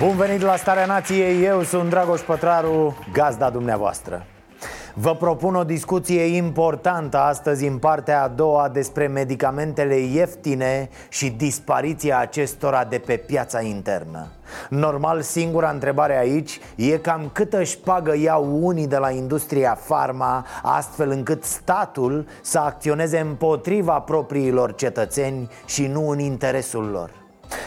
Bun venit la Starea Nației, eu sunt Dragoș Pătraru, gazda dumneavoastră. Vă propun o discuție importantă astăzi în partea a doua despre medicamentele ieftine și dispariția acestora de pe piața internă. Normal, singura întrebare aici e cam câtă șpagă iau unii de la industria farma Astfel încât statul să acționeze împotriva propriilor cetățeni și nu în interesul lor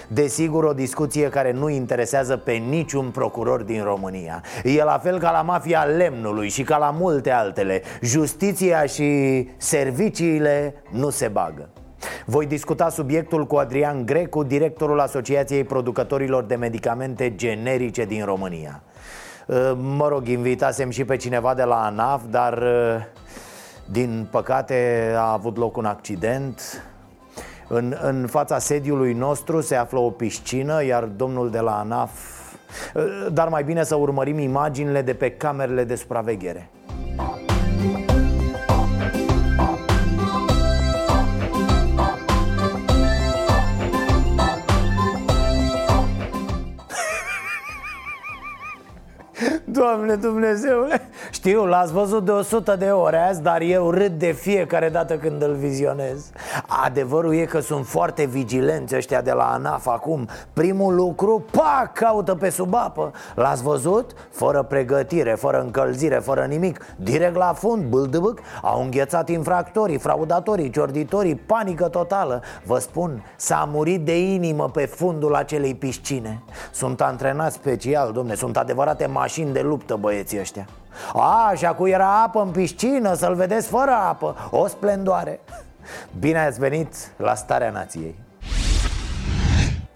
Desigur, o discuție care nu interesează pe niciun procuror din România. E la fel ca la mafia lemnului și ca la multe altele. Justiția și serviciile nu se bagă. Voi discuta subiectul cu Adrian Grecu, directorul Asociației Producătorilor de Medicamente Generice din România. Mă rog, invitasem și pe cineva de la ANAF, dar din păcate a avut loc un accident în, în fața sediului nostru se află o piscină, iar domnul de la ANAF... Dar mai bine să urmărim imaginile de pe camerele de supraveghere. Doamne Dumnezeule. Știu, l-ați văzut de 100 de ore azi Dar eu râd de fiecare dată când îl vizionez. Adevărul e că sunt foarte vigilenți ăștia de la ANAF acum. Primul lucru, pa, caută pe sub apă. L-ați văzut? Fără pregătire, fără încălzire, fără nimic. Direct la fund, bâldăbâc Au înghețat infractorii, fraudatorii, ciorditorii Panică totală. Vă spun, s-a murit de inimă pe fundul acelei piscine. Sunt antrenați special, domne Sunt adevărate mașini de luptă băieții ăștia. A, și acum era apă în piscină, să-l vedeți fără apă. O splendoare. Bine ați venit la Starea Nației.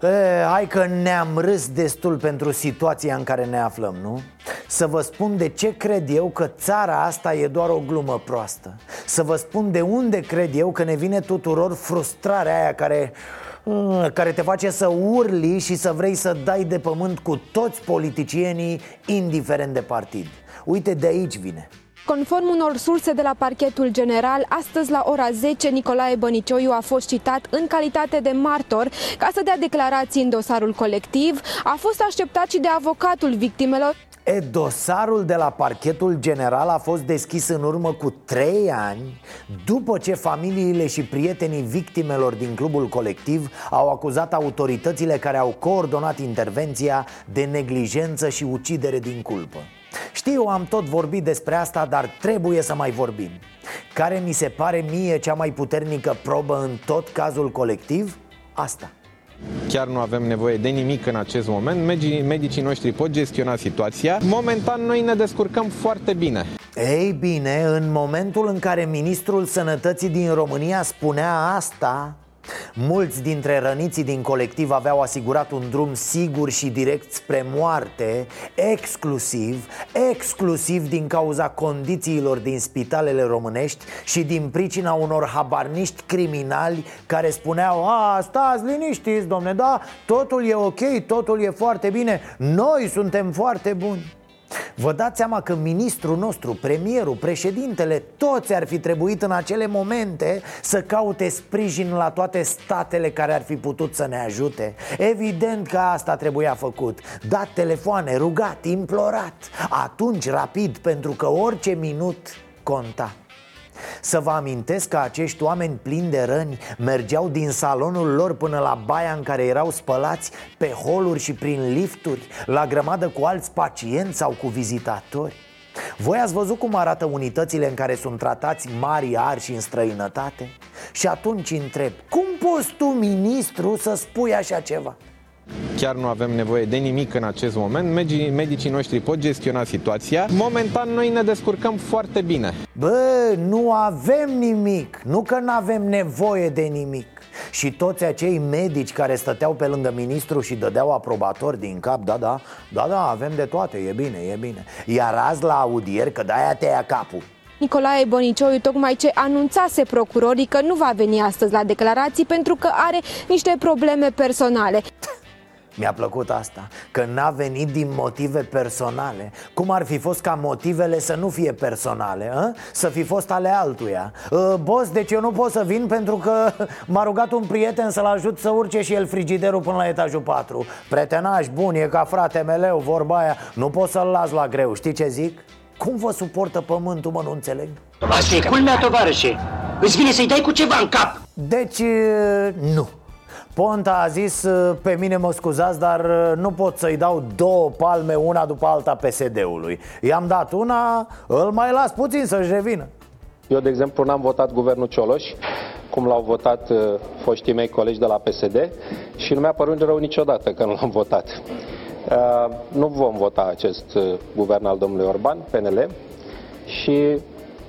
E, hai că ne-am râs destul pentru situația în care ne aflăm, nu? Să vă spun de ce cred eu că țara asta e doar o glumă proastă. Să vă spun de unde cred eu că ne vine tuturor frustrarea aia care care te face să urli și să vrei să dai de pământ cu toți politicienii, indiferent de partid. Uite, de aici vine. Conform unor surse de la parchetul general, astăzi la ora 10, Nicolae Bănicioiu a fost citat în calitate de martor ca să dea declarații în dosarul colectiv. A fost așteptat și de avocatul victimelor. E, dosarul de la parchetul general a fost deschis în urmă cu trei ani După ce familiile și prietenii victimelor din clubul colectiv Au acuzat autoritățile care au coordonat intervenția de neglijență și ucidere din culpă. Știu, am tot vorbit despre asta, dar trebuie să mai vorbim. Care mi se pare mie cea mai puternică probă în tot cazul colectiv? Asta Chiar nu avem nevoie de nimic în acest moment. Medicii, medicii noștri pot gestiona situația. Momentan noi ne descurcăm foarte bine. Ei bine, în momentul în care ministrul sănătății din România spunea asta, Mulți dintre răniții din colectiv aveau asigurat un drum sigur și direct spre moarte Exclusiv, exclusiv din cauza condițiilor din spitalele românești Și din pricina unor habarniști criminali care spuneau A, stați liniștiți, domne, da, totul e ok, totul e foarte bine Noi suntem foarte buni Vă dați seama că ministrul nostru, premierul, președintele Toți ar fi trebuit în acele momente să caute sprijin la toate statele care ar fi putut să ne ajute. Evident că asta trebuia făcut. Dat telefoane, rugat, implorat. Atunci rapid, pentru că orice minut conta să vă amintesc că acești oameni plini de răni mergeau din salonul lor până la baia în care erau spălați pe holuri și prin lifturi, la grămadă cu alți pacienți sau cu vizitatori. Voi ați văzut cum arată unitățile în care sunt tratați mari arși în străinătate? Și atunci întreb, cum poți tu, ministru, să spui așa ceva? Chiar nu avem nevoie de nimic în acest moment. Medicii, medicii noștri pot gestiona situația. Momentan noi ne descurcăm foarte bine. Bă, nu avem nimic, nu că nu avem nevoie de nimic Și toți acei medici care stăteau pe lângă ministru și dădeau aprobator din cap Da, da, da, da, avem de toate, e bine, e bine Iar azi la audier, că de-aia te ia capul Nicolae Bonicioi tocmai ce anunțase procurorii că nu va veni astăzi la declarații pentru că are niște probleme personale. Mi-a plăcut asta, că n-a venit din motive personale. Cum ar fi fost ca motivele să nu fie personale, a? să fi fost ale altuia. Uh, Boss, deci eu nu pot să vin pentru că m-a rugat un prieten să-l ajut să urce și el frigiderul până la etajul 4 Pretenaj bun, e ca frate meleu, vorba aia. Nu pot să-l las la greu, știi ce zic? Cum vă suportă pământul, mă, nu înțeleg? Asta e culmea, tovarășe. Îți vine să-i dai cu ceva în cap. Deci, uh, nu Ponta a zis, uh, pe mine mă scuzați, dar uh, nu pot să-i dau două palme una după alta PSD-ului I-am dat una, îl mai las puțin să-și revină Eu, de exemplu, n-am votat guvernul Cioloș, cum l-au votat uh, foștii mei colegi de la PSD și nu mi-a părut rău niciodată că nu l-am votat. Uh, nu vom vota acest uh, guvern al domnului Orban, PNL, și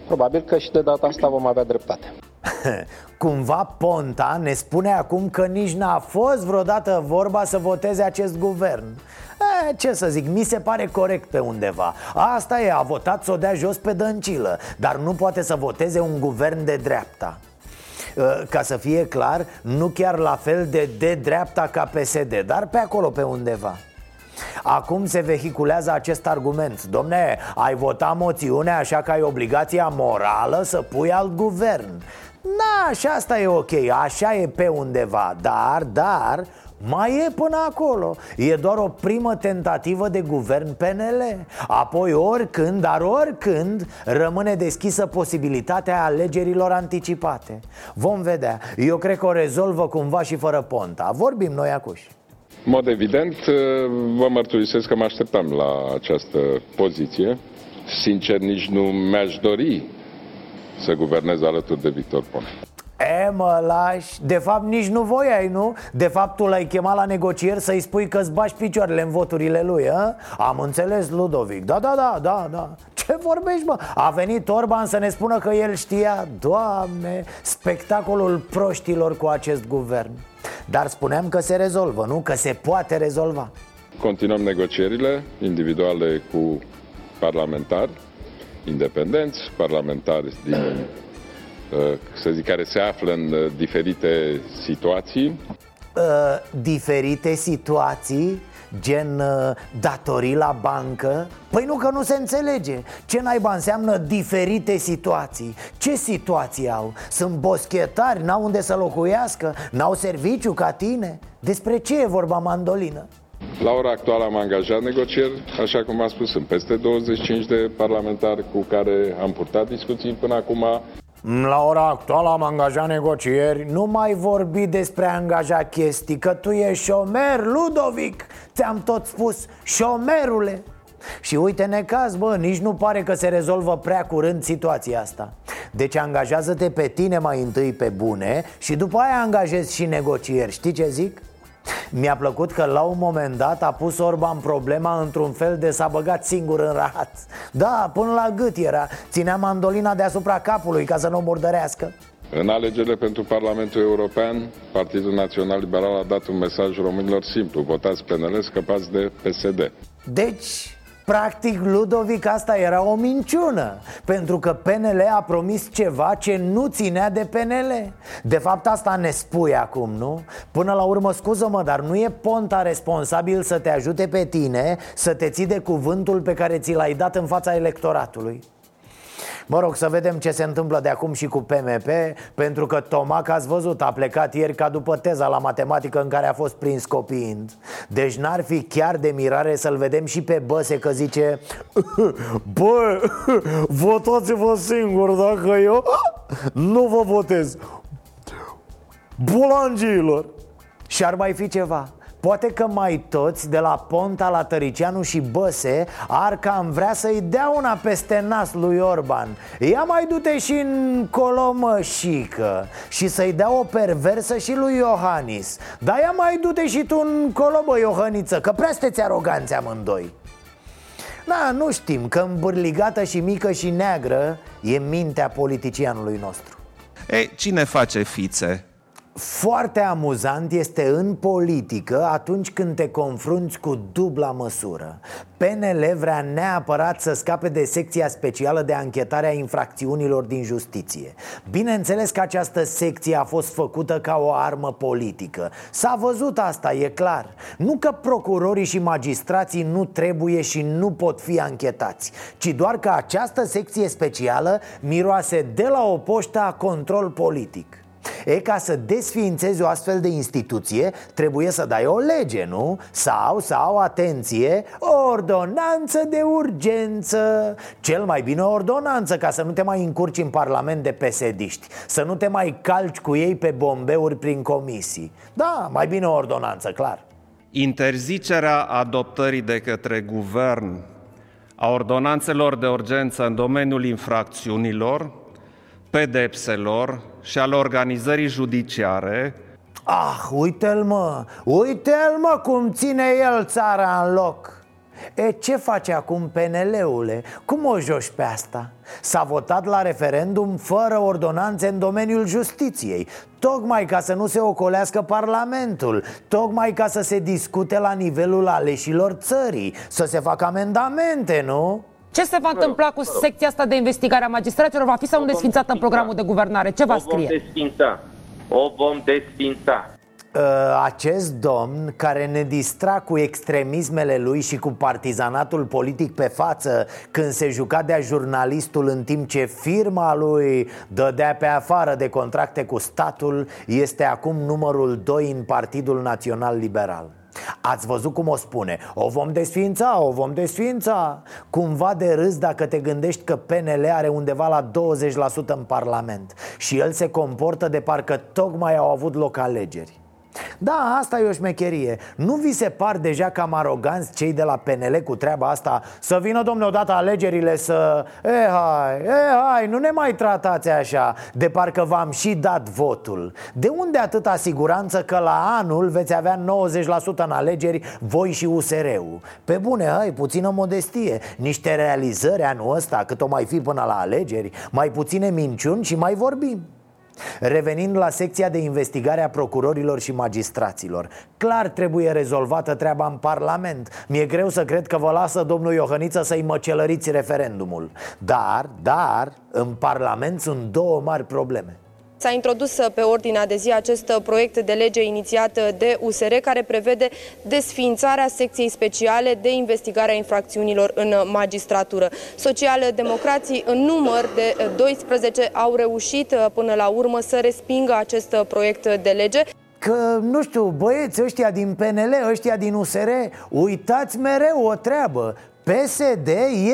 probabil că și de data asta vom avea dreptate. Cumva Ponta ne spune acum că nici n-a fost vreodată vorba să voteze acest guvern. E, Ce să zic, mi se pare corect pe undeva. Asta e, a votat să o dea jos pe dăncilă Dar nu poate să voteze un guvern de dreapta. Ca să fie clar, nu chiar la fel de de dreapta ca PSD, dar pe acolo pe undeva. Acum se vehiculează acest argument. Domne, ai votat moțiunea așa că ai obligația morală să pui alt guvern Da, și asta e ok, așa e pe undeva Dar, dar, mai e până acolo. E doar o primă tentativă de guvern PNL Apoi oricând, dar oricând Rămâne deschisă posibilitatea alegerilor anticipate. Vom vedea. Eu cred că o rezolvă cumva și fără Ponta. Vorbim noi acuși în mod evident, vă mărturisesc că mă așteptam la această poziție. Sincer, nici nu mi-aș dori să guvernez alături de Victor Ponta. E, mă lași De fapt nici nu voiai, nu? De fapt tu l-ai chemat la negocieri să-i spui că-ți bași picioarele în voturile lui, a? Am înțeles, Ludovic Da, da, da, da, da Ce vorbești, mă? A venit Orban să ne spună că el știa Doamne, spectacolul proștilor cu acest guvern Dar spuneam că se rezolvă, nu? Că se poate rezolva Continuăm negocierile individuale cu parlamentari independenți, parlamentari din Uh, să zic, care se află în uh, diferite situații. Uh, diferite situații? Gen uh, datorii la bancă? Păi nu că nu se înțelege Ce naiba înseamnă diferite situații? Ce situații au? Sunt boschetari, n-au unde să locuiască? N-au serviciu ca tine? Despre ce e vorba mandolină? La ora actuală am angajat negocieri, așa cum am spus, sunt peste 25 de parlamentari cu care am purtat discuții până acum. La ora actuală am angajat negocieri Nu mai vorbi despre a angaja chestii Că tu ești șomer, Ludovic Ți-am tot spus, șomerule și uite necaz, bă, nici nu pare că se rezolvă prea curând situația asta Deci angajează-te pe tine mai întâi pe bune Și după aia angajezi și negocieri, știi ce zic? Mi-a plăcut că la un moment dat a pus Orban problema într-un fel de s-a băgat singur în rahat Da, până la gât era Ținea mandolina deasupra capului ca să nu murdărească în alegerile pentru Parlamentul European, Partidul Național Liberal a dat un mesaj românilor simplu. Votați PNL, scăpați de PSD. Deci, Practic, Ludovic, asta era o minciună Pentru că PNL a promis ceva ce nu ținea de PNL De fapt, asta ne spui acum, nu? Până la urmă, scuză-mă, dar nu e Ponta responsabil să te ajute pe tine Să te ții de cuvântul pe care ți l-ai dat în fața electoratului Mă rog, să vedem ce se întâmplă de acum și cu PMP Pentru că Tomac, ați văzut, a plecat ieri ca după teza la matematică în care a fost prins copiind. Deci n-ar fi chiar de mirare să-l vedem și pe Băse că zice Bă, votați-vă singur dacă eu nu vă votez. Bulangilor Și ar mai fi ceva Poate că mai toți, de la Ponta la Tăricianu și Băse Ar cam vrea să-i dea una peste nas lui Orban. Ia mai du-te și în colomășică Și să-i dea o perversă și lui Iohannis. Dar ia mai du-te și tu în colobă, Iohăniță Că prea sunteți aroganți amândoi. Da, nu știm că îmbârligată și mică și neagră E mintea politicianului nostru. Ei, cine face fițe? Foarte amuzant este în politică atunci când te confrunți cu dubla măsură. PNL vrea neapărat să scape de secția specială de anchetare a infracțiunilor din justiție. Bineînțeles că această secție a fost făcută ca o armă politică. S-a văzut asta, e clar. Nu că procurorii și magistrații nu trebuie și nu pot fi anchetați Ci doar că această secție specială miroase de la o poștă a control politic E ca să desființezi o astfel de instituție Trebuie să dai o lege, nu? Sau, sau, atenție, o ordonanță de urgență. Cel mai bine o ordonanță ca să nu te mai încurci în parlament de pesediști Să nu te mai calci cu ei pe bombeuri prin comisii. Da, mai bine o ordonanță, clar. Interzicerea adoptării de către guvern a ordonanțelor de urgență în domeniul infracțiunilor pedepselor și al organizării judiciare. Ah, uite-l mă, uite-l mă cum ține el țara în loc E, ce face acum PNL-ule? Cum o joci pe asta? S-a votat la referendum fără ordonanțe în domeniul justiției Tocmai ca să nu se ocolească Parlamentul Tocmai ca să se discute la nivelul aleșilor țării Să se facă amendamente, nu? Ce se va întâmpla cu secția asta de investigare a magistraților? Va fi sau nu desfințată în programul de guvernare? Ce va scrie? O vom desfința. O vom desfința. Ă, acest domn care ne distra cu extremismele lui și cu partizanatul politic pe față Când se juca de-a jurnalistul în timp ce firma lui dădea pe afară de contracte cu statul Este acum numărul 2 în Partidul Național Liberal Ați văzut cum o spune O vom desfința, o vom desfința. Cumva de râs dacă te gândești că PNL are undeva la 20% în Parlament Și el se comportă de parcă tocmai au avut loc alegeri da, asta e o șmecherie. Nu vi se par deja cam aroganți cei de la PNL cu treaba asta? Să vină domnule odată alegerile să... E hai, e hai, nu ne mai tratați așa. De parcă v-am și dat votul. De unde atâta siguranță că la anul veți avea 90% în alegeri voi și USR-ul? Pe bune, hai, puțină modestie. Niște realizări anul ăsta cât o mai fi până la alegeri Mai puține minciuni și mai vorbim Revenind la secția de investigare a procurorilor și magistraților Clar trebuie rezolvată treaba în Parlament. Mi-e greu să cred că vă lasă domnul Iohăniță să-i măcelăriți referendumul. Dar, dar, în Parlament sunt două mari probleme S-a introdus pe ordinea de zi acest proiect de lege inițiat de USR care prevede desființarea secției speciale de investigare a infracțiunilor în magistratură. Social-democrații în număr de 12 au reușit până la urmă să respingă acest proiect de lege. Că, nu știu, băieți ăștia din PNL, ăștia din USR Uitați mereu o treabă PSD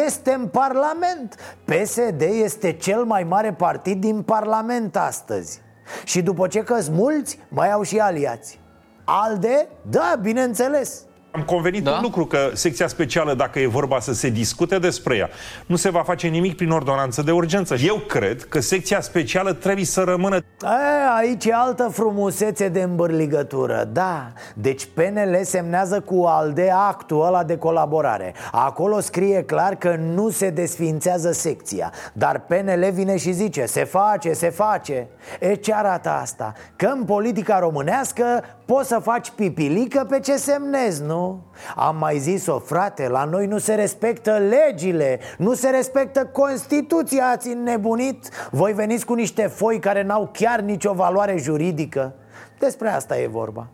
este în Parlament. PSD este cel mai mare partid din Parlament astăzi. Și după ce că mulți, mai au și aliați. ALDE? Da, bineînțeles am convenit da? un lucru, că secția specială, dacă e vorba să se discute despre ea, nu se va face nimic prin ordonanță de urgență. Eu cred că secția specială trebuie să rămână... A, aici e altă frumusețe de îmbârligătură, da. Deci PNL semnează cu ALDE actul ăla de colaborare. Acolo scrie clar că nu se desfințează secția. Dar PNL vine și zice, se face, se face. E ce arată asta? Că în politica românească poți să faci pipilică pe ce semnezi, nu? Am mai zis-o, frate, la noi nu se respectă legile Nu se respectă Constituția, ați înnebunit. Voi veniți cu niște foi care n-au chiar nicio valoare juridică. Despre asta e vorba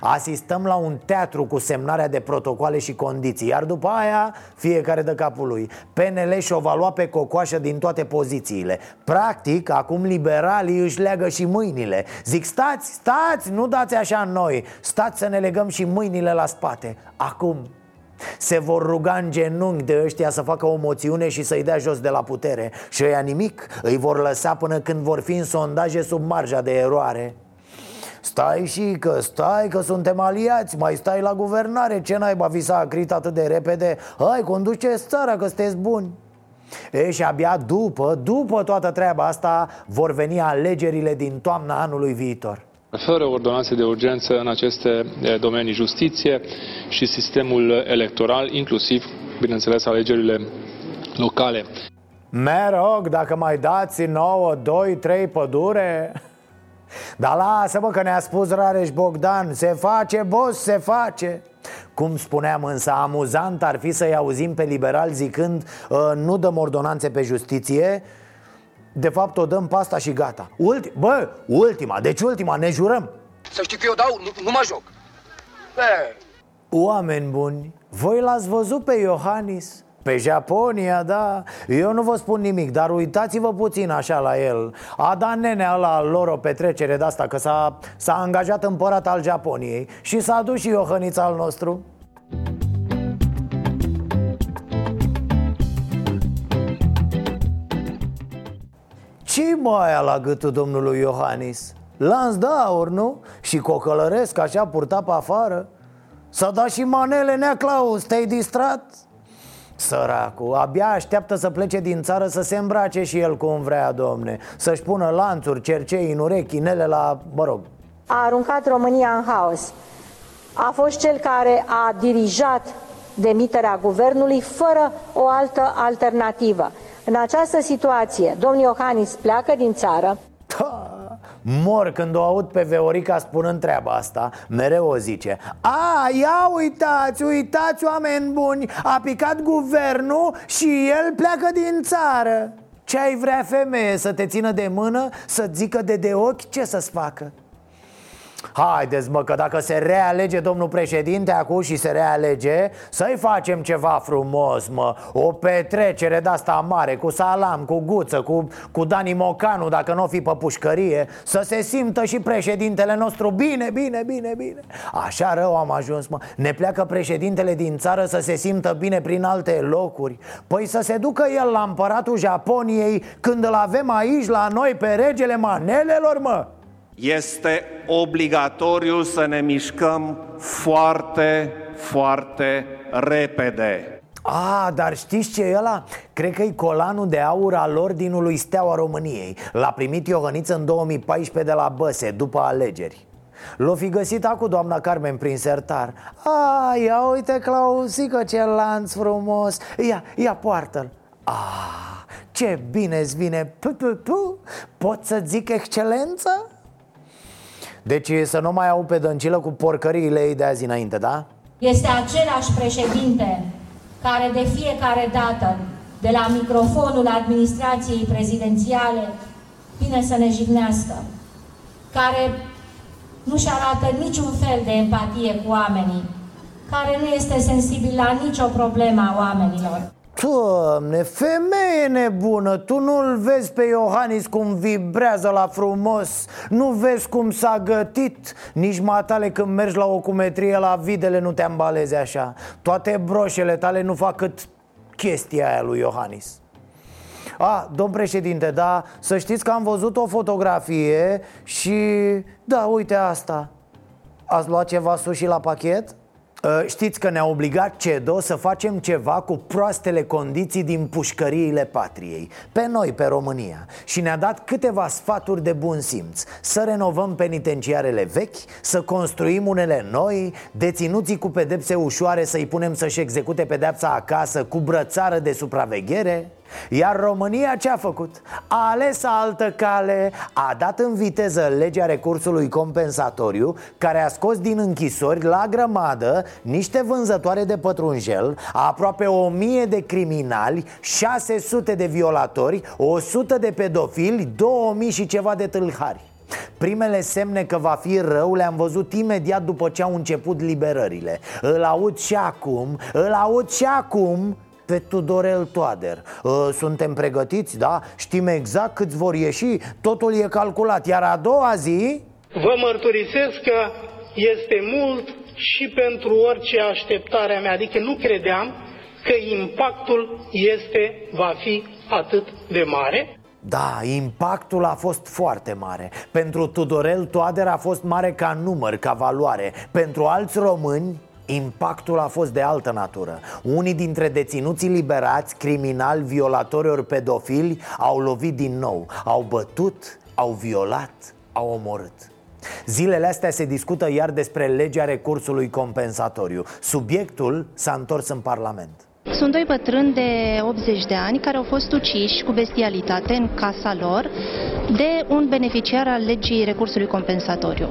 Asistăm la un teatru cu semnarea de protocoale și condiții Iar după aia, fiecare de capul lui. PNL și-o va lua pe cocoașă din toate pozițiile. Practic, acum liberalii își leagă și mâinile. Zic, stați, stați, nu dați așa în noi. Stați să ne legăm și mâinile la spate. Acum. Se vor ruga în genunchi de ăștia să facă o moțiune și să-i dea jos de la putere. Și ăia nimic, îi vor lăsa până când vor fi în sondaje sub marja de eroare Stai și că stai că suntem aliați Mai stai la guvernare Ce naiba vi s-a acrit atât de repede? Hai, conduceți țara că sunteți buni. E, și abia după, după toată treaba asta Vor veni alegerile din toamna anului viitor. Fără ordonanțe de urgență în aceste domenii justiție și sistemul electoral, inclusiv, bineînțeles, alegerile locale. Mă rog, dacă mai dați 9, 2, 3 pădure... Dar lasă-mă că ne-a spus Rareș Bogdan Se face, boss, se face cum spuneam însă, amuzant ar fi să-i auzim pe liberal zicând uh, Nu dăm ordonanțe pe justiție De fapt o dăm pasta și gata Ulti- Bă, ultima, deci ultima, ne jurăm Să știi că eu dau, nu, nu mă joc Be. Oameni buni, voi l-ați văzut pe Iohannis? Pe Japonia, da Eu nu vă spun nimic, dar uitați-vă puțin așa la el A dat nenea la lor o petrecere de asta Că s-a, s-a angajat împărat al Japoniei Și s-a dus și Iohănița al nostru ce mai aia la gâtul domnului Iohannis? Lans de aur, nu? Și cocălăresc așa purtat pe afară S-a dat și manele, nea Claus, te-ai distrat? Săracul, abia așteaptă să plece din țară să se îmbrace și el cum vrea, domne. Să-și pună lanțuri, cercei în urechi, inele la, mă rog. A aruncat România în haos. A fost cel care a dirijat demiterea guvernului fără o altă alternativă. În această situație, domnul Iohannis pleacă din țară Mor când o aud pe Veorica spunând treaba asta Mereu o zice. A, ia uitați, uitați oameni buni A picat guvernul și el pleacă din țară. Ce ai vrea femeie să te țină de mână Să zică de de ochi ce să-ți facă Haideți mă că dacă se realege domnul președinte acum și se realege Să-i facem ceva frumos mă. O petrecere de-asta mare Cu salam, cu guță, cu, cu Dani Mocanu Dacă nu o fi pe pușcărie Să se simtă și președintele nostru. Bine, bine, bine, bine. Așa rău am ajuns mă. Ne pleacă președintele din țară să se simtă bine prin alte locuri. Păi să se ducă el la împăratul Japoniei Când îl avem aici la noi pe regele manelelor mă este obligatoriu să ne mișcăm foarte, foarte repede. A, dar știți ce e ăla? Cred că e colanul de aur al ordinului Steaua României L-a primit Iohăniță în 2014 de la Băse, după alegeri L-o fi găsit acum doamna Carmen prin sertar A, ia uite Clausică ce lanț frumos Ia, ia poartă-l A, ce bine-ți vine Pot să zic excelență? Deci să nu mai au pe dăncilă cu porcăriile ei de azi înainte, da? Este același președinte care de fiecare dată de la microfonul administrației prezidențiale vine să ne jignească, care nu-și arată niciun fel de empatie cu oamenii, care nu este sensibil la nicio problemă a oamenilor. Doamne, femeie nebună, tu nu-l vezi pe Iohannis cum vibrează la frumos Nu vezi cum s-a gătit. Nici matale când mergi la ocumetrie la videle nu te ambalezi așa. Toate broșele tale nu fac cât chestia aia lui Iohannis. A, domn președinte, da, să știți că am văzut o fotografie și... Da, uite asta. Ați luat ceva sushi la pachet? Uh, știți că ne-a obligat CEDO să facem ceva cu proastele condiții din pușcăriile patriei Pe noi, pe România. Și ne-a dat câteva sfaturi de bun simț. Să renovăm penitenciarele vechi Să construim unele noi Deținuții cu pedepse ușoare să-i punem să-și execute pedepsa acasă Cu brățară de supraveghere iar România ce a făcut? A ales altă cale, a dat în viteză legea recursului compensatoriu Care a scos din închisori la grămadă niște vânzătoare de pătrunjel Aproape o mie de criminali, 600 de violatori, 100 de pedofili, 2000 și ceva de tâlhari. Primele semne că va fi rău le-am văzut imediat după ce au început liberările. Îl aud și acum, îl aud și acum pe Tudorel Toader. Ă, Suntem pregătiți, da? Știm exact câți vor ieși. Totul e calculat. Iar a doua zi... Vă mărturisesc că este mult și pentru orice așteptare a mea. Adică nu credeam că impactul este, va fi atât de mare. Da, impactul a fost foarte mare. Pentru Tudorel Toader a fost mare ca număr, ca valoare. Pentru alți români Impactul a fost de altă natură. Unii dintre deținuții liberați, criminali, violatori ori pedofili Au lovit din nou, au bătut, au violat, au omorât. Zilele astea se discută iar despre legea recursului compensatoriu. Subiectul s-a întors în Parlament. Sunt doi bătrâni de 80 de ani care au fost uciși cu bestialitate în casa lor de un beneficiar al legii recursului compensatoriu.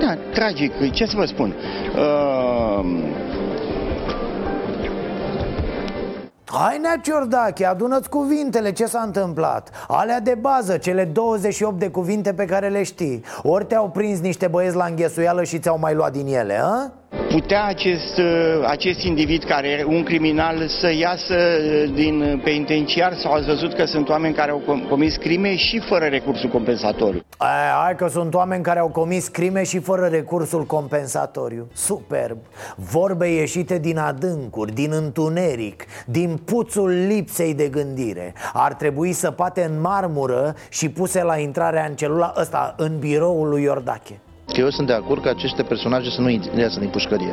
Da, tragic, ce să vă spun. Uh, Hai Nea Ciordache, adună-ți cuvintele, ce s-a întâmplat? Alea de bază, cele 28 de cuvinte pe care le știi Ori te-au prins niște băieți la înghesuială și ți-au mai luat din ele, a? Putea acest, uh, acest individ care e un criminal să iasă uh, din penitenciar sau ați văzut că sunt oameni care au comis crime și fără recursul compensatoriu? Aia, hai că sunt oameni care au comis crime și fără recursul compensatoriu. Superb. Vorbe ieșite din adâncuri, din întuneric, din puțul lipsei de gândire. Ar trebui săpate în marmură și puse la intrarea în celula ăsta, în biroul lui Iordache Că eu sunt de acord că aceste personaje să nu iasă din pușcărie.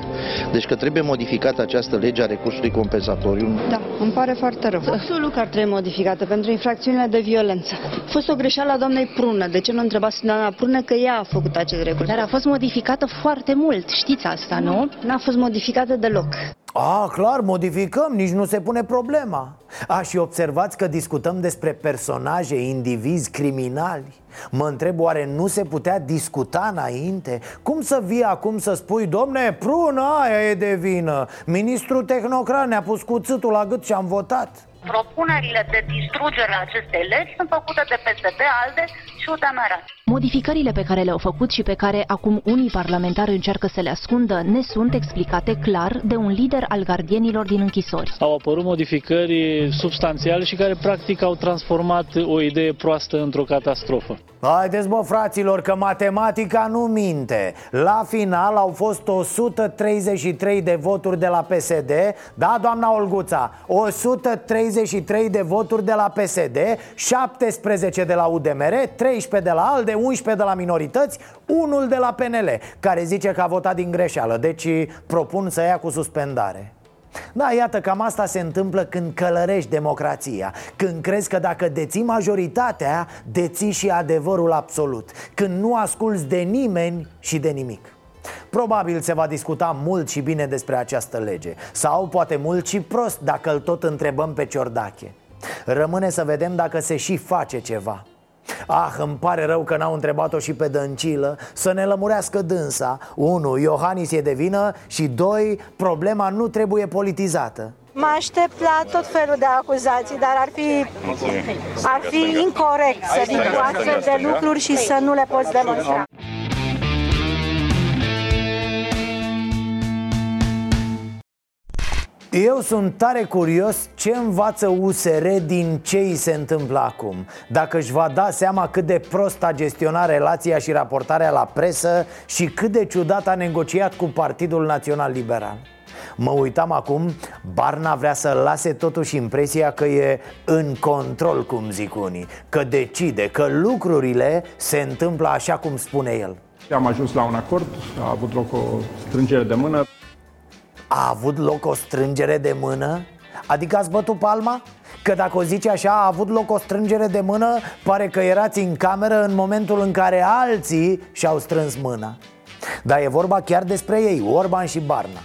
Deci că trebuie modificată această lege a recursului compensatoriu. Da, îmi pare foarte rău. Absolut că ar trebui modificată pentru infracțiunile de violență. A fost o greșeală a doamnei Prună. De ce nu întrebați doamna Prună că ea a făcut acest recurs? Dar a fost modificată foarte mult, știți asta, nu? N-a fost modificată deloc. A, clar, modificăm, nici nu se pune problema. A, și observați că discutăm despre personaje, indivizi criminali. Mă întreb, oare nu se putea discuta înainte? Cum să vii acum să spui, domne, prună aia e de vină. Ministrul tehnocrat ne-a pus cuțitul la gât și am votat Propunerile de distrugere a acestei legi sunt făcute de PSD, ALDE și UDMR. Modificările pe care le-au făcut și pe care acum unii parlamentari încearcă să le ascundă ne sunt explicate clar de un lider al gardienilor din închisori. Au apărut modificări substanțiale și care practic au transformat o idee proastă într-o catastrofă. Haideți bă fraților că matematica nu minte La final au fost 133 de voturi de la PSD Da, doamna Olguța? 133 de voturi de la PSD 17 de la UDMR 13 de la ALDE 11 de la minorități Unul de la PNL Care zice că a votat din greșeală Deci propun să ia cu suspendare. Da, iată, cam asta se întâmplă când călărești democrația Când crezi că dacă deții majoritatea, deții și adevărul absolut Când nu asculți de nimeni și de nimic Probabil se va discuta mult și bine despre această lege. Sau poate mult și prost dacă îl tot întrebăm pe Ciordache. Rămâne să vedem dacă se și face ceva. Ah, îmi pare rău că n-au întrebat-o și pe Dăncilă Să ne lămurească dânsa. Unu, Iohannis e de vină Și doi, problema nu trebuie politizată. Mă aștept la tot felul de acuzații, dar ar fi, ar fi incorrect să vin cu astfel de lucruri și să nu le poți demonstra. Eu sunt tare curios ce învață USR din ce îi se întâmplă acum. Dacă își va da seama cât de prost a gestionat relația și raportarea la presă Și cât de ciudat a negociat cu Partidul Național Liberal. Mă uitam acum, Barna vrea să lase totuși impresia că e în control, cum zic unii Că decide, că lucrurile se întâmplă așa cum spune el. Am ajuns la un acord, a avut loc o strângere de mână a avut loc o strângere de mână? Adică ați bătut palma? Că dacă o zice așa, a avut loc o strângere de mână Pare că erați în cameră în momentul în care alții și-au strâns mâna Dar e vorba chiar despre ei, Orban și Barna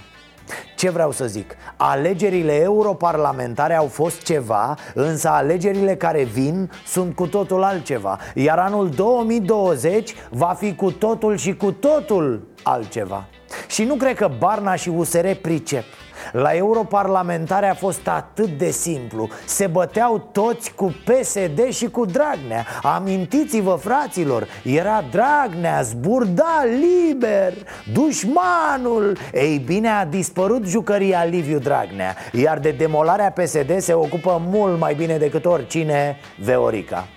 ce vreau să zic? Alegerile europarlamentare au fost ceva, însă alegerile care vin sunt cu totul altceva Iar anul 2020 va fi cu totul și cu totul altceva. Și nu cred că Barna și USR pricep. La europarlamentare a fost atât de simplu. Se băteau toți cu PSD și cu Dragnea. Amintiți-vă, fraților Era Dragnea, zburda liber. Dușmanul. Ei bine, a dispărut jucăria Liviu Dragnea Iar de demolarea PSD se ocupă mult mai bine decât oricine Veorica.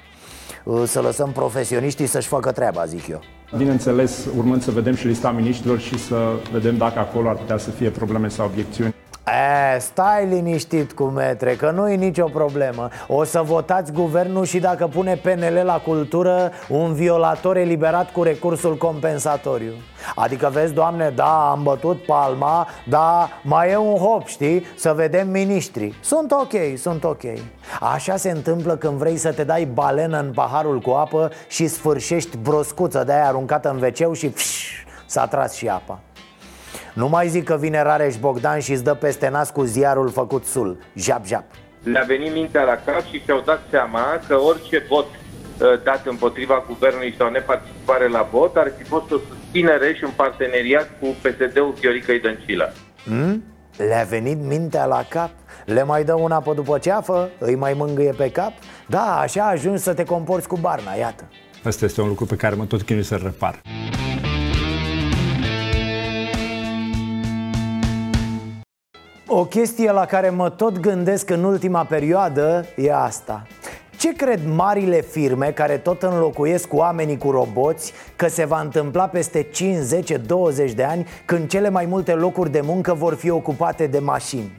Să lăsăm profesioniștii să-și facă treaba, zic eu Bineînțeles, urmând să vedem și lista miniștrilor și să vedem dacă acolo ar putea să fie probleme sau obiecțiuni. E, stai liniștit cu metre, că nu e nicio problemă. O să votați guvernul și dacă pune PNL la cultură Un violator eliberat cu recursul compensatoriu. Adică vezi, doamne, da, am bătut palma Da, mai e un hop, știi? Să vedem miniștri. Sunt ok, sunt ok. Așa se întâmplă când vrei să te dai balenă în paharul cu apă Și sfârșești broscuță de aia aruncată în wc și pșșș, s-a tras și apa Nu mai zic că vine Rareș Bogdan și îți dă peste nas cu ziarul făcut sul Jap, jap Le-a venit mintea la cap și și-au dat seama că orice vot uh, dat împotriva guvernului sau neparticipare la vot ar fi fost o susținere și un parteneriat cu PSD-ul Fiorica Dăncilă. hmm? Le-a venit mintea la cap? Le mai dă una apă după ceafă? Îi mai mângâie pe cap? Da, așa ajungi să te comporți cu Barna, iată Asta este un lucru pe care mă tot chinui să-l repar. O chestie la care mă tot gândesc în ultima perioadă e asta ce cred marile firme care tot înlocuiesc oamenii cu roboți că se va întâmpla peste 5, 10, 20 de ani când cele mai multe locuri de muncă vor fi ocupate de mașini?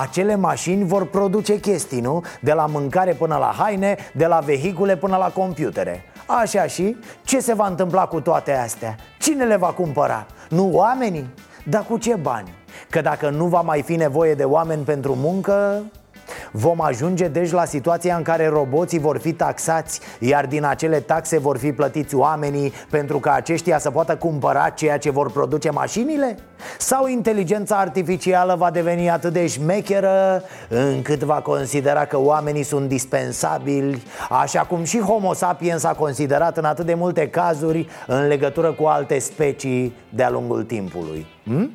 Acele mașini vor produce chestii, nu? De la mâncare până la haine, de la vehicule până la computere Așa și, ce se va întâmpla cu toate astea? Cine le va cumpăra? Nu oamenii? Dar cu ce bani? Că dacă nu va mai fi nevoie de oameni pentru muncă, Vom ajunge deci la situația în care roboții vor fi taxați Iar din acele taxe vor fi plătiți oamenii Pentru ca aceștia să poată cumpăra ceea ce vor produce mașinile? Sau inteligența artificială va deveni atât de șmecheră Încât va considera că oamenii sunt dispensabili Așa cum și Homo sapiens a considerat în atât de multe cazuri În legătură cu alte specii de-a lungul timpului hm?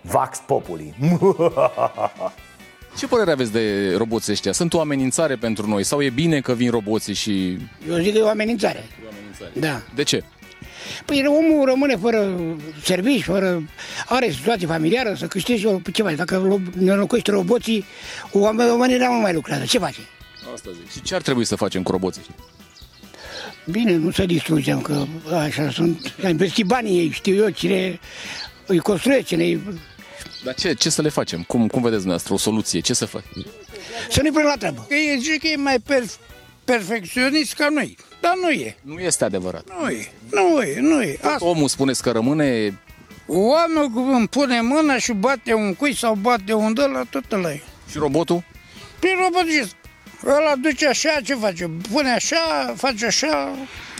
Vax populi Ce părere aveți de roboții ăștia? Sunt o amenințare pentru noi sau e bine că vin roboții și... Eu zic că e o amenințare. E o amenințare. Da. De ce? Păi omul rămâne fără servici, fără... are situație familiară, să câștige o... ce faci? Dacă ne înlocuiește roboții, oamenii nu mai lucrează. Ce face? Asta zic. Și ce ar trebui să facem cu roboții ăștia? Bine, nu să distrugem, că așa sunt... Am investit banii ei, știu eu cine îi construiește, cine îi dar ce, ce să le facem? Cum, cum vedeți dumneavoastră o soluție? Ce să fac? Să ne punem la treabă. Ei zic că e mai perf- perfecționist ca noi. Dar nu e. Nu este adevărat. Nu e. Nu e. Nu e. Asta. Omul spuneți că rămâne... Oamenul îmi pune mâna și bate un cui sau bate un dă la tot ăla e. Și robotul? Păi robotul ce? Ăla duce așa, ce face? Pune așa, face așa.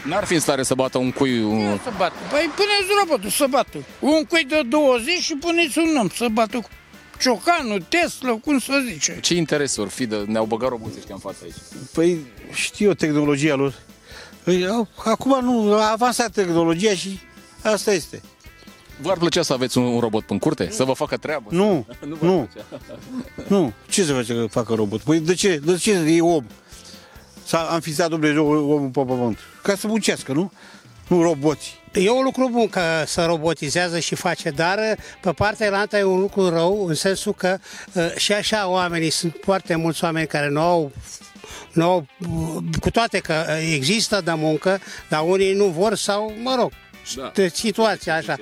N-ar fi în stare să bată un cui... Un... Să bată. Păi puneți robotul să bată. Un cui de 20 și puneți un om să bată cu ciocanul, Tesla, cum să zice. Ce interes or fi de... Ne-au băgat roboții ăștia în față aici? Păi știu tehnologia lor. Păi, acum nu, a avansat tehnologia și asta este. V-ar plăcea să aveți un robot în curte? Să vă facă treabă? Nu, nu, nu. nu. Ce să face că facă robot? Păi de ce? De ce e om? S-a înființat Dumnezeu omul pe pământ. Ca să muncească, nu? Nu roboți. E un lucru bun că se robotizează și face, dar pe partea elantă e un lucru rău, în sensul că și așa oamenii, sunt foarte mulți oameni care nu au nu au, cu toate că există de muncă, dar unii nu vor sau, mă rog, da. de situația așa.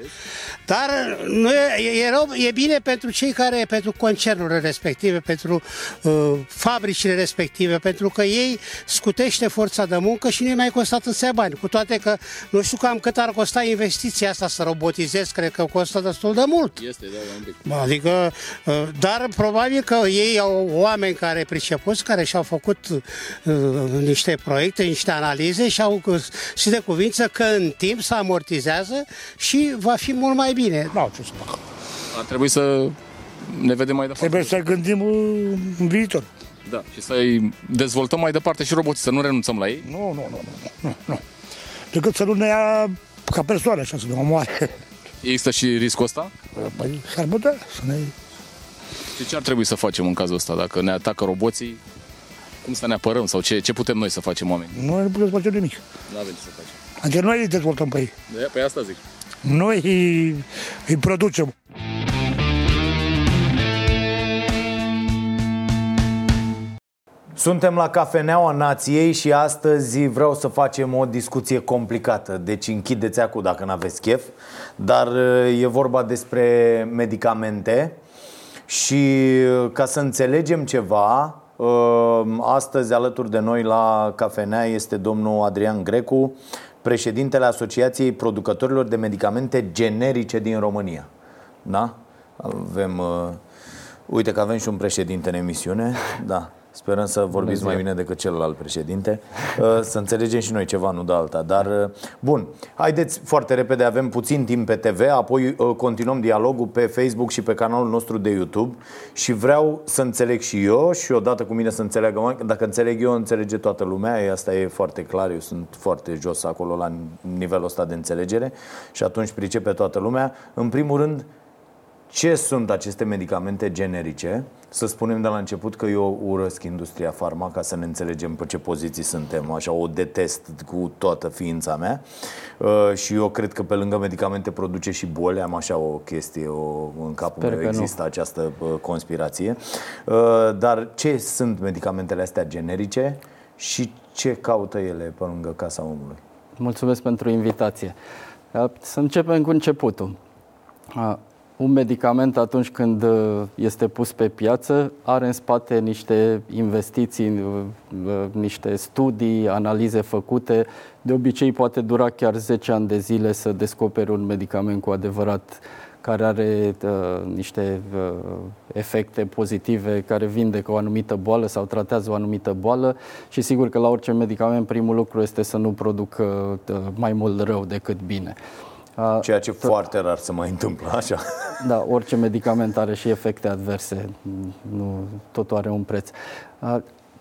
Dar nu e, e, rău, e bine pentru cei care, pentru concernurile respective, pentru uh, fabricile respective, pentru că ei scutește forța de muncă și nu mai costă atâția bani. Cu toate că nu știu cam cât ar costa investiția asta să robotizezi, cred că costă destul de mult. Este, da, un pic. Adică, uh, dar probabil că ei au oameni care pricepuți, care și-au făcut uh, niște proiecte, niște analize și au și de cuvință că în timp să amortizează și va fi mult mai bine. Nu ce să fac. Ar trebui să ne vedem mai departe. Trebuie să gândim în viitor. Da, și să-i dezvoltăm mai departe și roboții, să nu renunțăm la ei? Nu, nu, nu, nu, nu, nu. Decât să nu ne ia ca persoane, așa, să ne omoare. Există și riscul ăsta? Păi, s-ar putea să ne... Și ce ar trebui să facem în cazul ăsta? Dacă ne atacă roboții, cum să ne apărăm sau ce, ce putem noi să facem oameni? Nu ne putem să facem nimic. Nu avem ce să facem. Adică noi îi dezvoltăm pe ei. De, pe asta zic. Noi îi, îi producem. Suntem la Cafeneaua Nației și astăzi vreau să facem o discuție complicată Deci închideți acum dacă n-aveți chef Dar e vorba despre medicamente Și ca să înțelegem ceva Astăzi alături de noi la Cafenea este domnul Adrian Grecu Președintele Asociației Producătorilor de Medicamente Generice din România. Da? Avem... Uh, uite că avem și un președinte în emisiune. Da Sperăm să vorbiți mai bine decât celălalt președinte. Uh, Să înțelegem și noi ceva, nu de alta. Dar, uh, bun, haideți foarte repede, avem puțin timp pe TV, apoi uh, continuăm dialogul pe Facebook și pe canalul nostru de YouTube și vreau să înțeleg și eu și odată cu mine să înțeleagă oameni. Dacă înțeleg eu, înțelege toată lumea, asta e foarte clar, eu sunt foarte jos acolo la nivelul ăsta de înțelegere și atunci pricepe toată lumea. În primul rând, ce sunt aceste medicamente generice? Să spunem de la început că eu urăsc industria farma ca să ne înțelegem pe ce poziții suntem. Așa o detest cu toată ființa mea Uh, și eu cred că pe lângă medicamente produce și boli. Am așa o chestie, o, în capul Sper meu că nu. există această uh, conspirație. Uh, Dar ce sunt medicamentele astea generice și ce caută ele pe lângă casa omului? Mulțumesc pentru invitație. Uh, Să începem cu începutul. Uh, Un medicament atunci când uh, este pus pe piață are în spate niște investiții, uh, uh, niște studii, analize făcute. De obicei poate dura chiar 10 ani de zile să descoperi un medicament cu adevărat care are uh, niște uh, efecte pozitive, care vindecă o anumită boală sau tratează o anumită boală și sigur că la orice medicament primul lucru este să nu producă uh, mai mult rău decât bine. Uh, Ceea ce foarte rar se mai întâmplă, așa. da, orice medicament are și efecte adverse, nu, totul are un preț. Uh,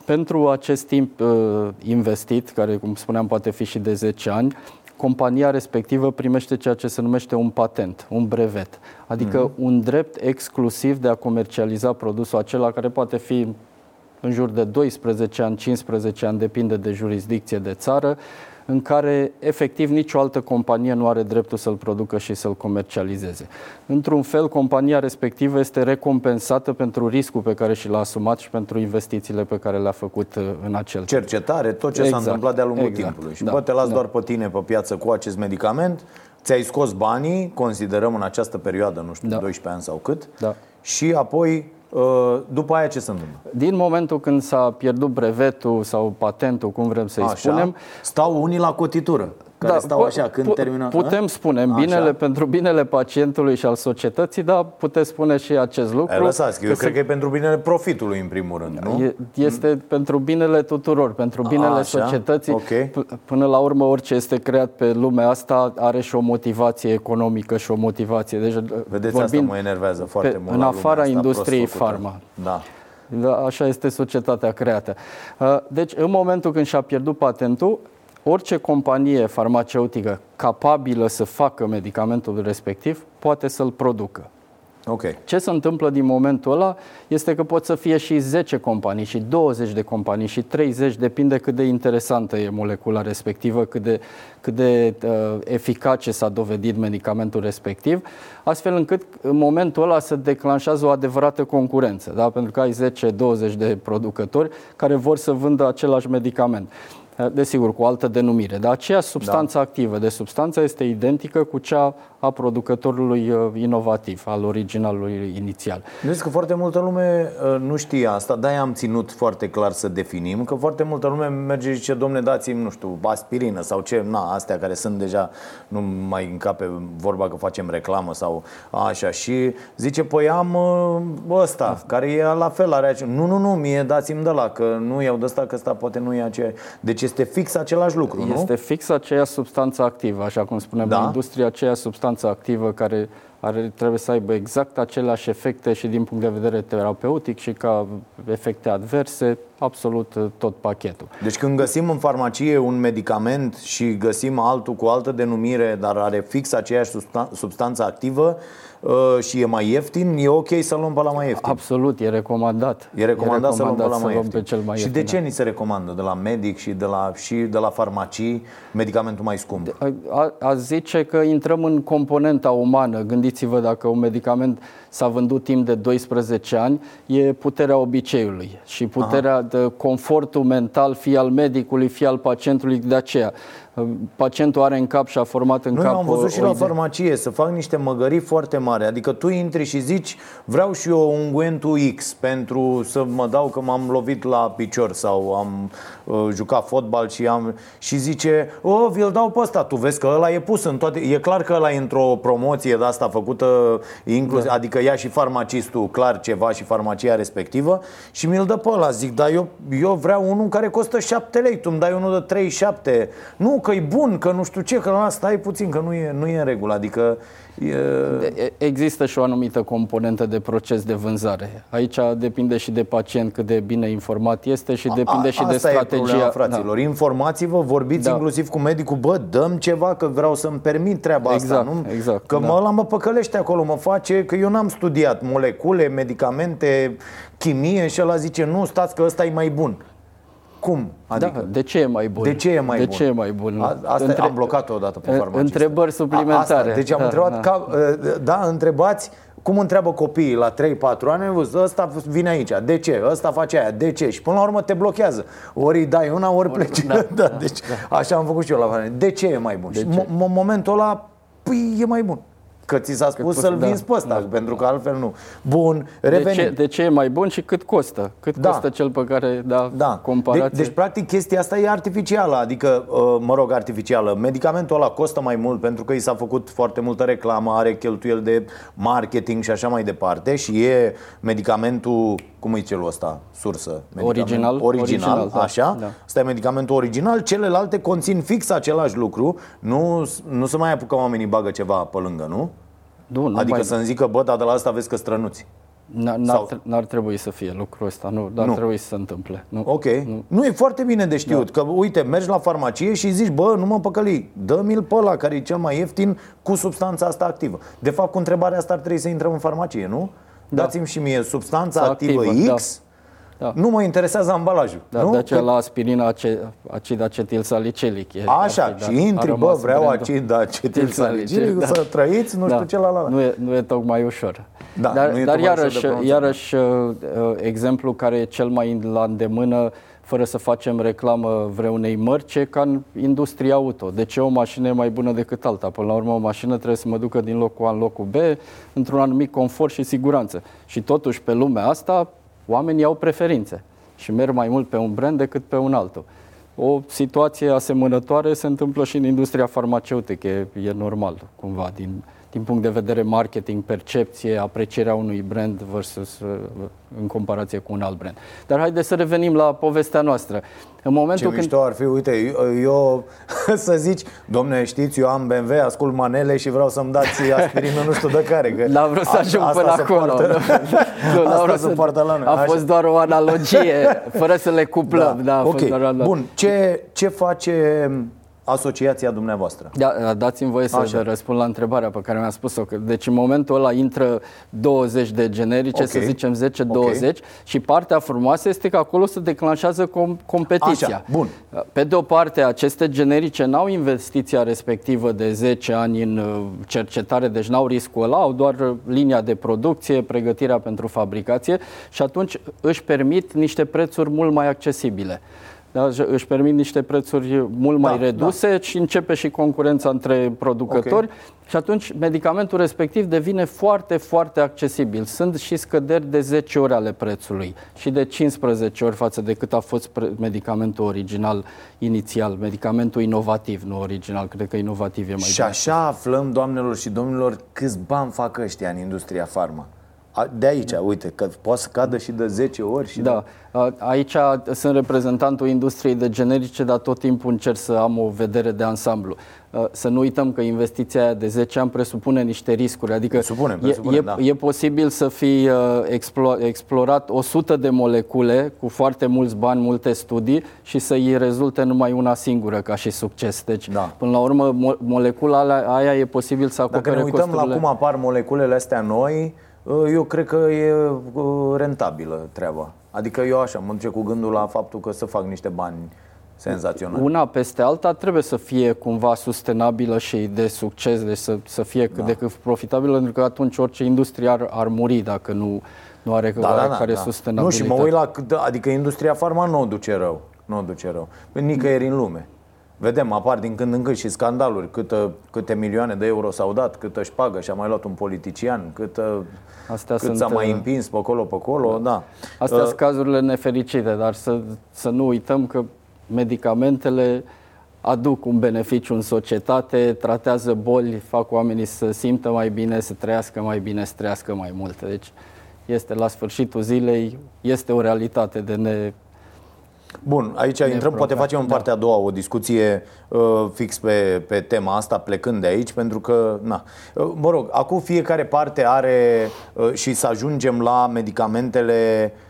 Pentru acest timp uh, investit, care, cum spuneam, poate fi și de 10 ani, compania respectivă primește ceea ce se numește un patent, un brevet, adică Mhm. un drept exclusiv de a comercializa produsul acela care poate fi în jur de 12 ani, 15 ani, depinde de jurisdicție de țară, în care efectiv nicio altă companie nu are dreptul să-l producă și să-l comercializeze. Într-un fel, compania respectivă este recompensată pentru riscul pe care și l-a asumat și pentru investițiile pe care le-a făcut uh, în acel timp. cercetare, tot ce s-a întâmplat de-a lungul timpului. Și da, bă, te las da. doar pe tine pe piață cu acest medicament, ți-ai scos banii, considerăm în această perioadă, nu știu, 12 ani sau cât, Da. și apoi, uh, după aia ce se întâmplă? Din momentul când s-a pierdut brevetul sau patentul, cum vrem să-i Așa. spunem, Stau unii la cotitură, care stau po- așa, când pu- termină... Putem a? spune, în Așa. binele, pentru binele pacientului și al societății, da, puteți spune și acest lucru. Ai lăsați, că eu Că cred se- că e pentru binele profitului, în primul rând, nu? E- Este pentru binele tuturor, pentru binele Așa, societății. ok. P- Până la urmă, orice este creat pe lumea asta are și o motivație economică și o motivație. Deci, Vedeți, asta mă enervează foarte pe, mult În la afara lumea asta industriei prost făcută. farma. Da. Da, Așa este societatea creată. Uh, Deci, în momentul când și-a pierdut patentul, orice companie farmaceutică capabilă să facă medicamentul respectiv poate să-l producă. Ok. Ce se întâmplă din momentul ăla este că pot să fie și 10 companii, și 20 de companii, și 30, depinde cât de interesantă e molecula respectivă, cât de, cât de uh, eficace s-a dovedit medicamentul respectiv, astfel încât în momentul ăla se declanșează o adevărată concurență, da? pentru că ai 10-20 de producători care vor să vândă același medicament. Uh, Desigur, cu o altă denumire, dar aceeași substanță da. activă de substanță este identică cu cea a producătorului uh, inovativ, al originalului inițial. Vezi că foarte multă lume uh, nu știe asta, de-aia am ținut foarte clar să definim, că foarte multă lume merge și zice, domne, dați-mi, nu știu, aspirină sau ce, na, astea care sunt deja, nu mai încape vorba că facem reclamă sau așa, și zice, păi am uh, ăsta, care e la fel, are aceea. Nu, nu, nu, mie dați-mi de la, că nu iau de ăsta, că ăsta poate nu e aceea. Deci este fix același lucru, nu? Este fix aceeași substanță activă, așa cum spunem Da. în industrie, aceeași substanță activă care are, trebuie să aibă exact aceleași efecte și din punct de vedere terapeutic și ca efecte adverse, absolut uh, tot pachetul. Deci când găsim în farmacie un medicament și găsim altul cu altă denumire, dar are fix aceeași substan- substanță activă uh, și e mai ieftin, e ok să luăm pe la mai ieftin. Absolut, e recomandat. E recomandat, să luăm pe la să mai luăm ieftin. pe cel mai și ieftin, de ce ni se recomandă de la medic și de la, și de la farmacii medicamentul mai scump? A, a zice că intrăm în componenta umană. Gândiți-vă dacă un medicament s-a vândut timp de 12 ani, e puterea obiceiului și puterea de confortul mental fie al medicului, fie al pacientului de aceea. pacientul are în cap și a format în Noi cap am văzut o- și o la idee. farmacie să fac niște măgării foarte mari Adică tu intri și zici Vreau și eu ungüentul X Pentru să mă dau că m-am lovit la picior Sau am uh, jucat fotbal și am Și zice O, vi-l dau pe ăsta Tu vezi că ăla e pus în toate E clar că ăla e într-o promoție de asta făcută inclusiv, da. Adică ia și farmacistul clar ceva Și farmacia respectivă Și mi-l dă pe ăla Zic, dar eu, eu vreau unul care costă 7 lei Tu îmi dai unul de 37 Nu, că e bun, că nu știu ce Că la stai puțin, că nu e, nu e în regulă Adică e... E- Există și o anumită componentă de proces de vânzare. Aici depinde și de pacient cât de bine informat este și depinde A- și de asta strategia. e problema, fraților. Da. Informați-vă, vorbiți Da. inclusiv cu medicul Bă, dăm ceva că vreau să-mi permit treaba Exact, asta nu? exact, Că da. mă, ăla mă păcălește acolo, mă face Că eu n-am studiat molecule, medicamente Chimie și ăla zice Nu, stați că ăsta e mai bun Cum? Adică, Da, de ce e mai bun? De ce e mai de bun? Ce e mai bun? A, asta Între- am blocat-o odată pe În- farmacie. Întrebări suplimentare. Asta, deci am Da, întrebat, da. Ca, da, întrebați cum întreabă copiii la 3-4 ani, ai văzut, ăsta vine aici, de ce? Ăsta face aia, de ce? Și până la urmă te blochează. Ori îi dai una, ori pleci. Da, da, deci așa am făcut și eu la farmacie. De ce e mai bun? De și ce? mo- mo- momentul ăla, păi e mai bun. Că ți s-a spus poți- să-l da, vinzi pe ăsta, pentru că altfel nu. Bun, De revenim. ce, de ce e mai bun și cât costă? Cât Da. costă cel pe care, da, Da. comparație? De, deci, practic, chestia asta e artificială, adică, uh, mă rog, artificială. Medicamentul ăla costă mai mult pentru că i s-a făcut foarte multă reclamă, are cheltuieli de marketing și așa mai departe și e medicamentul, cum e celul ăsta, sursă? Medicament- Original. Original, Original, da. așa. Da. Asta e medicamentul original, celelalte conțin fix același lucru, nu, nu se mai apucă oamenii bagă ceva pe lângă, nu? Nu, nu adică mai- să-mi zică, bă, dar de la asta vezi că strănuți. N- N-ar, tre- n-ar trebui să fie lucrul ăsta, nu, dar Nu. ar trebui să se întâmple. Nu. Ok. Nu. nu e foarte bine de știut da. că, uite, mergi la farmacie și zici, bă, nu mă păcăli, dă-mi-l pe ăla care e cel mai ieftin cu substanța asta activă. De fapt, cu întrebarea asta ar trebui să intrăm în farmacie, nu? Da. Dați-mi și mie substanța Să activă, activă, X, Da. Nu mă interesează ambalajul. Da, nu? de aceea Că- la aspirina ace, acid acetil salicilic. E, Așa, ar fi, da, și a intri, bă, rămas vreau brandul. acid acetil salicilic, să trăiți, nu știu ce, la, la, la. Nu e, nu e tocmai ușor. Da, dar nu e dar tocmai ușor iarăși, de pronunțat. iarăși uh, uh, exemplu care e cel mai la îndemână, fără să facem reclamă vreunei mărci, e ca în industria auto. De ce o mașină e mai bună decât alta? Până la urmă, o mașină trebuie să mă ducă din locul A în locul B, într-un anumit confort și siguranță. Și totuși, pe lumea asta, oamenii au preferințe și merg mai mult pe un brand decât pe un altul. O situație asemănătoare se întâmplă și în industria farmaceutică, e, e normal, cumva, din, din punct de vedere marketing, percepție, aprecierea unui brand versus uh, în comparație cu un alt brand. Dar haideți să revenim la povestea noastră. În Ce momentul când mișto ar fi, uite, eu, eu să zici, domne, știți, eu am BMW, ascult manele și vreau să-mi dați aspirină nu știu de care. Că N-am vrut să a- ajung asta până se acolo. Poartă, Nu, n-am asta vrut se să- poartă la noi. A Așa. fost doar o analogie, fără să le cuplăm. Da, a ok, fost doar o analogie. bun. Ce, ce face asociația dumneavoastră? Da, dați-mi voie să Așa. răspund la întrebarea pe care mi-a spus-o. că- Deci în momentul ăla intră 20 de generice, Ok. să zicem 10-20 și partea frumoasă este că acolo se declanșează com- competiția. Așa, bun. Pe de o parte, aceste generice n-au investiția respectivă de 10 ani în uh, cercetare, deci n-au riscul ăla, au doar uh, linia de producție, pregătirea pentru fabricație și atunci își permit niște prețuri mult mai accesibile. Da, își- își permit niște prețuri mult mai Da, reduse și începe și concurența între producători Ok. și atunci medicamentul respectiv devine foarte, foarte accesibil. Sunt și scăderi de 10 ori ale prețului și de 15 ori față de cât a fost pre- medicamentul original inițial, medicamentul inovativ, nu original, cred că inovativ e mai Și bine. așa aflăm, doamnelor și domnilor, câți bani fac ăștia în industria farma. A- De aici, uite, că poate să cadă și de 10 ori și Da, A- aici sunt reprezentantul industriei de generice, dar tot timpul încerc să am o vedere de ansamblu. A, Să nu uităm că investiția aia de 10 ani presupune niște riscuri, adică Presupune, e, presupune, e, da. e posibil să fi uh, explo- explorat 100 de molecule cu foarte mulți bani, multe studii și să îi rezulte numai una singură ca și succes. Deci, Da. până la urmă, mo- molecula alea- aia e posibil să acopere Dacă ne uităm costurile. la cum apar moleculele astea noi, eu cred că e uh, rentabilă treaba. Adică eu așa mă duce cu gândul la faptul că să fac niște bani senzaționali. Una peste alta trebuie să fie cumva sustenabilă și de succes, deci să, să fie cât de cât profitabilă, pentru că atunci orice industrie ar, ar muri dacă nu, nu are Da, da, da, care da. sustenabilitate. Nu, și mă uit la, cât- adică industria farma nu o duce rău. Nu o duce rău. Pe nicăieri în lume. Vedem, apar din când în când și scandaluri Câtă, Câte milioane de euro s-au dat Câtă își șpagă și-a mai luat un politician Câtă, Astea cât sunt, s-a mai uh, împins pe acolo, pe acolo da. Astea Uh, sunt cazurile nefericite, dar să, să nu uităm că medicamentele aduc un beneficiu în societate, tratează boli, fac oamenii să simtă mai bine, să trăiască mai bine, să trăiască mai multe. Deci este la sfârșitul zilei, este o realitate de ne Bun, aici intrăm, poate facem în partea a doua o discuție uh, fix pe, pe tema asta, plecând de aici, pentru că, na, uh, mă rog, acum fiecare parte are uh, și să ajungem la medicamentele uh,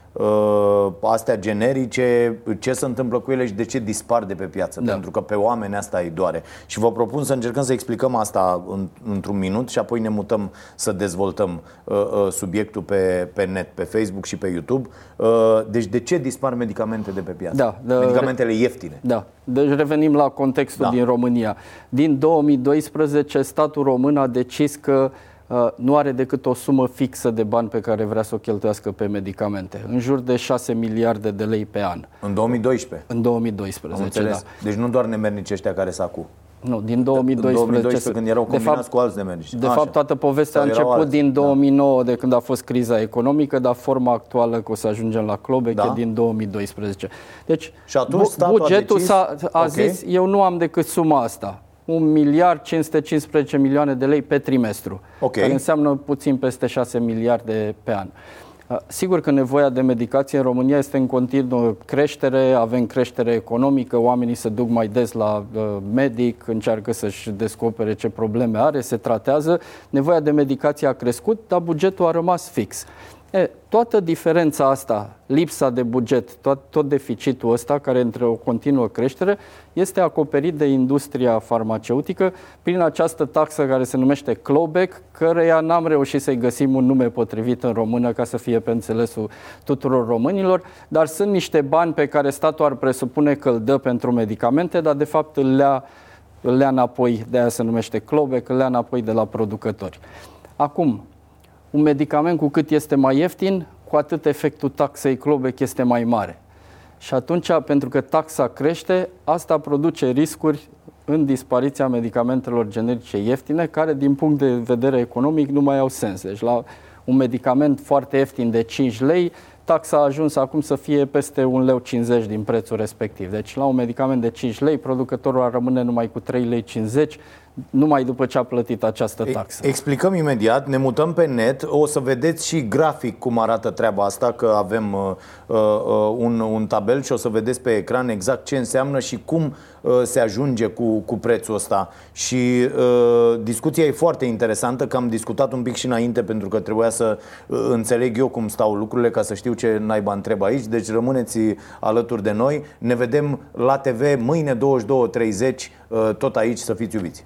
astea generice, ce se întâmplă cu ele și de ce dispar de pe piață, da. pentru că pe oameni asta îi doare. Și vă propun să încercăm să explicăm asta în, într-un minut și apoi ne mutăm să dezvoltăm uh, uh, subiectul pe, pe net, pe Facebook și pe YouTube. Uh, deci de ce dispar medicamente de pe piață? Da, de- Medicamentele ieftine. Da. Deci revenim la contextul Da. din România. Din 2012, statul român a decis că uh, nu are decât o sumă fixă de bani pe care vrea să o cheltuiască pe medicamente, în jur de 6 miliarde de lei pe an. În 2012. În 2012, Am înțeles. da. Deci nu doar nemernici ăștia care s cu. Nu, din 2012. În 2012 când erau de combinați fapt, cu alți nemernici. De Așa. fapt, toată povestea a Sau erau început alții, din 2009, de când a fost criza economică, dar forma actuală, că o să ajungem la Clobec, Da. e din 2012. Deci, Și atunci bu- statul a bugetul decis- s-a, a Ok. zis, eu nu am decât suma asta. 1 miliard 515 milioane de lei pe trimestru, Ok. care înseamnă puțin peste 6 miliarde pe an. Uh, Sigur că nevoia de medicație în România este în continuă creștere, avem creștere economică, oamenii se duc mai des la uh, medic, încearcă să-și descopere ce probleme are, se tratează. Nevoia de medicație a crescut, dar bugetul a rămas fix. E, toată diferența asta, lipsa de buget, tot, tot deficitul ăsta, care între o continuă creștere, este acoperit de industria farmaceutică prin această taxă care se numește clawback, căreia n-am reușit să-i găsim un nume potrivit în română ca să fie pe înțelesul tuturor românilor, dar sunt niște bani pe care statul ar presupune că îl dă pentru medicamente, dar de fapt îl lea, îl lea înapoi, de aia se numește clawback, îl lea înapoi de la producători. Acum, un medicament cu cât este mai ieftin, cu atât efectul taxei Clobec este mai mare. Și atunci, pentru că taxa crește, asta produce riscuri în dispariția medicamentelor generice ieftine, care din punct de vedere economic nu mai au sens. Deci la un medicament foarte ieftin de 5 lei, taxa a ajuns acum să fie peste 1,50 leu din prețul respectiv. Deci la un medicament de 5 lei, producătorul ar rămâne numai cu 3,50 lei, numai după ce a plătit această taxă. Explicăm imediat, ne mutăm pe net, o să vedeți și grafic cum arată treaba asta, că avem uh, uh, un, un tabel și o să vedeți pe ecran exact ce înseamnă și cum uh, se ajunge cu, cu prețul ăsta. Și uh, discuția e foarte interesantă, că am discutat un pic și înainte pentru că trebuia să uh, înțeleg eu cum stau lucrurile ca să știu ce naiba întreb aici, deci rămâneți alături de noi. Ne vedem la TV mâine 22.30, uh, tot aici, să fiți iubiți.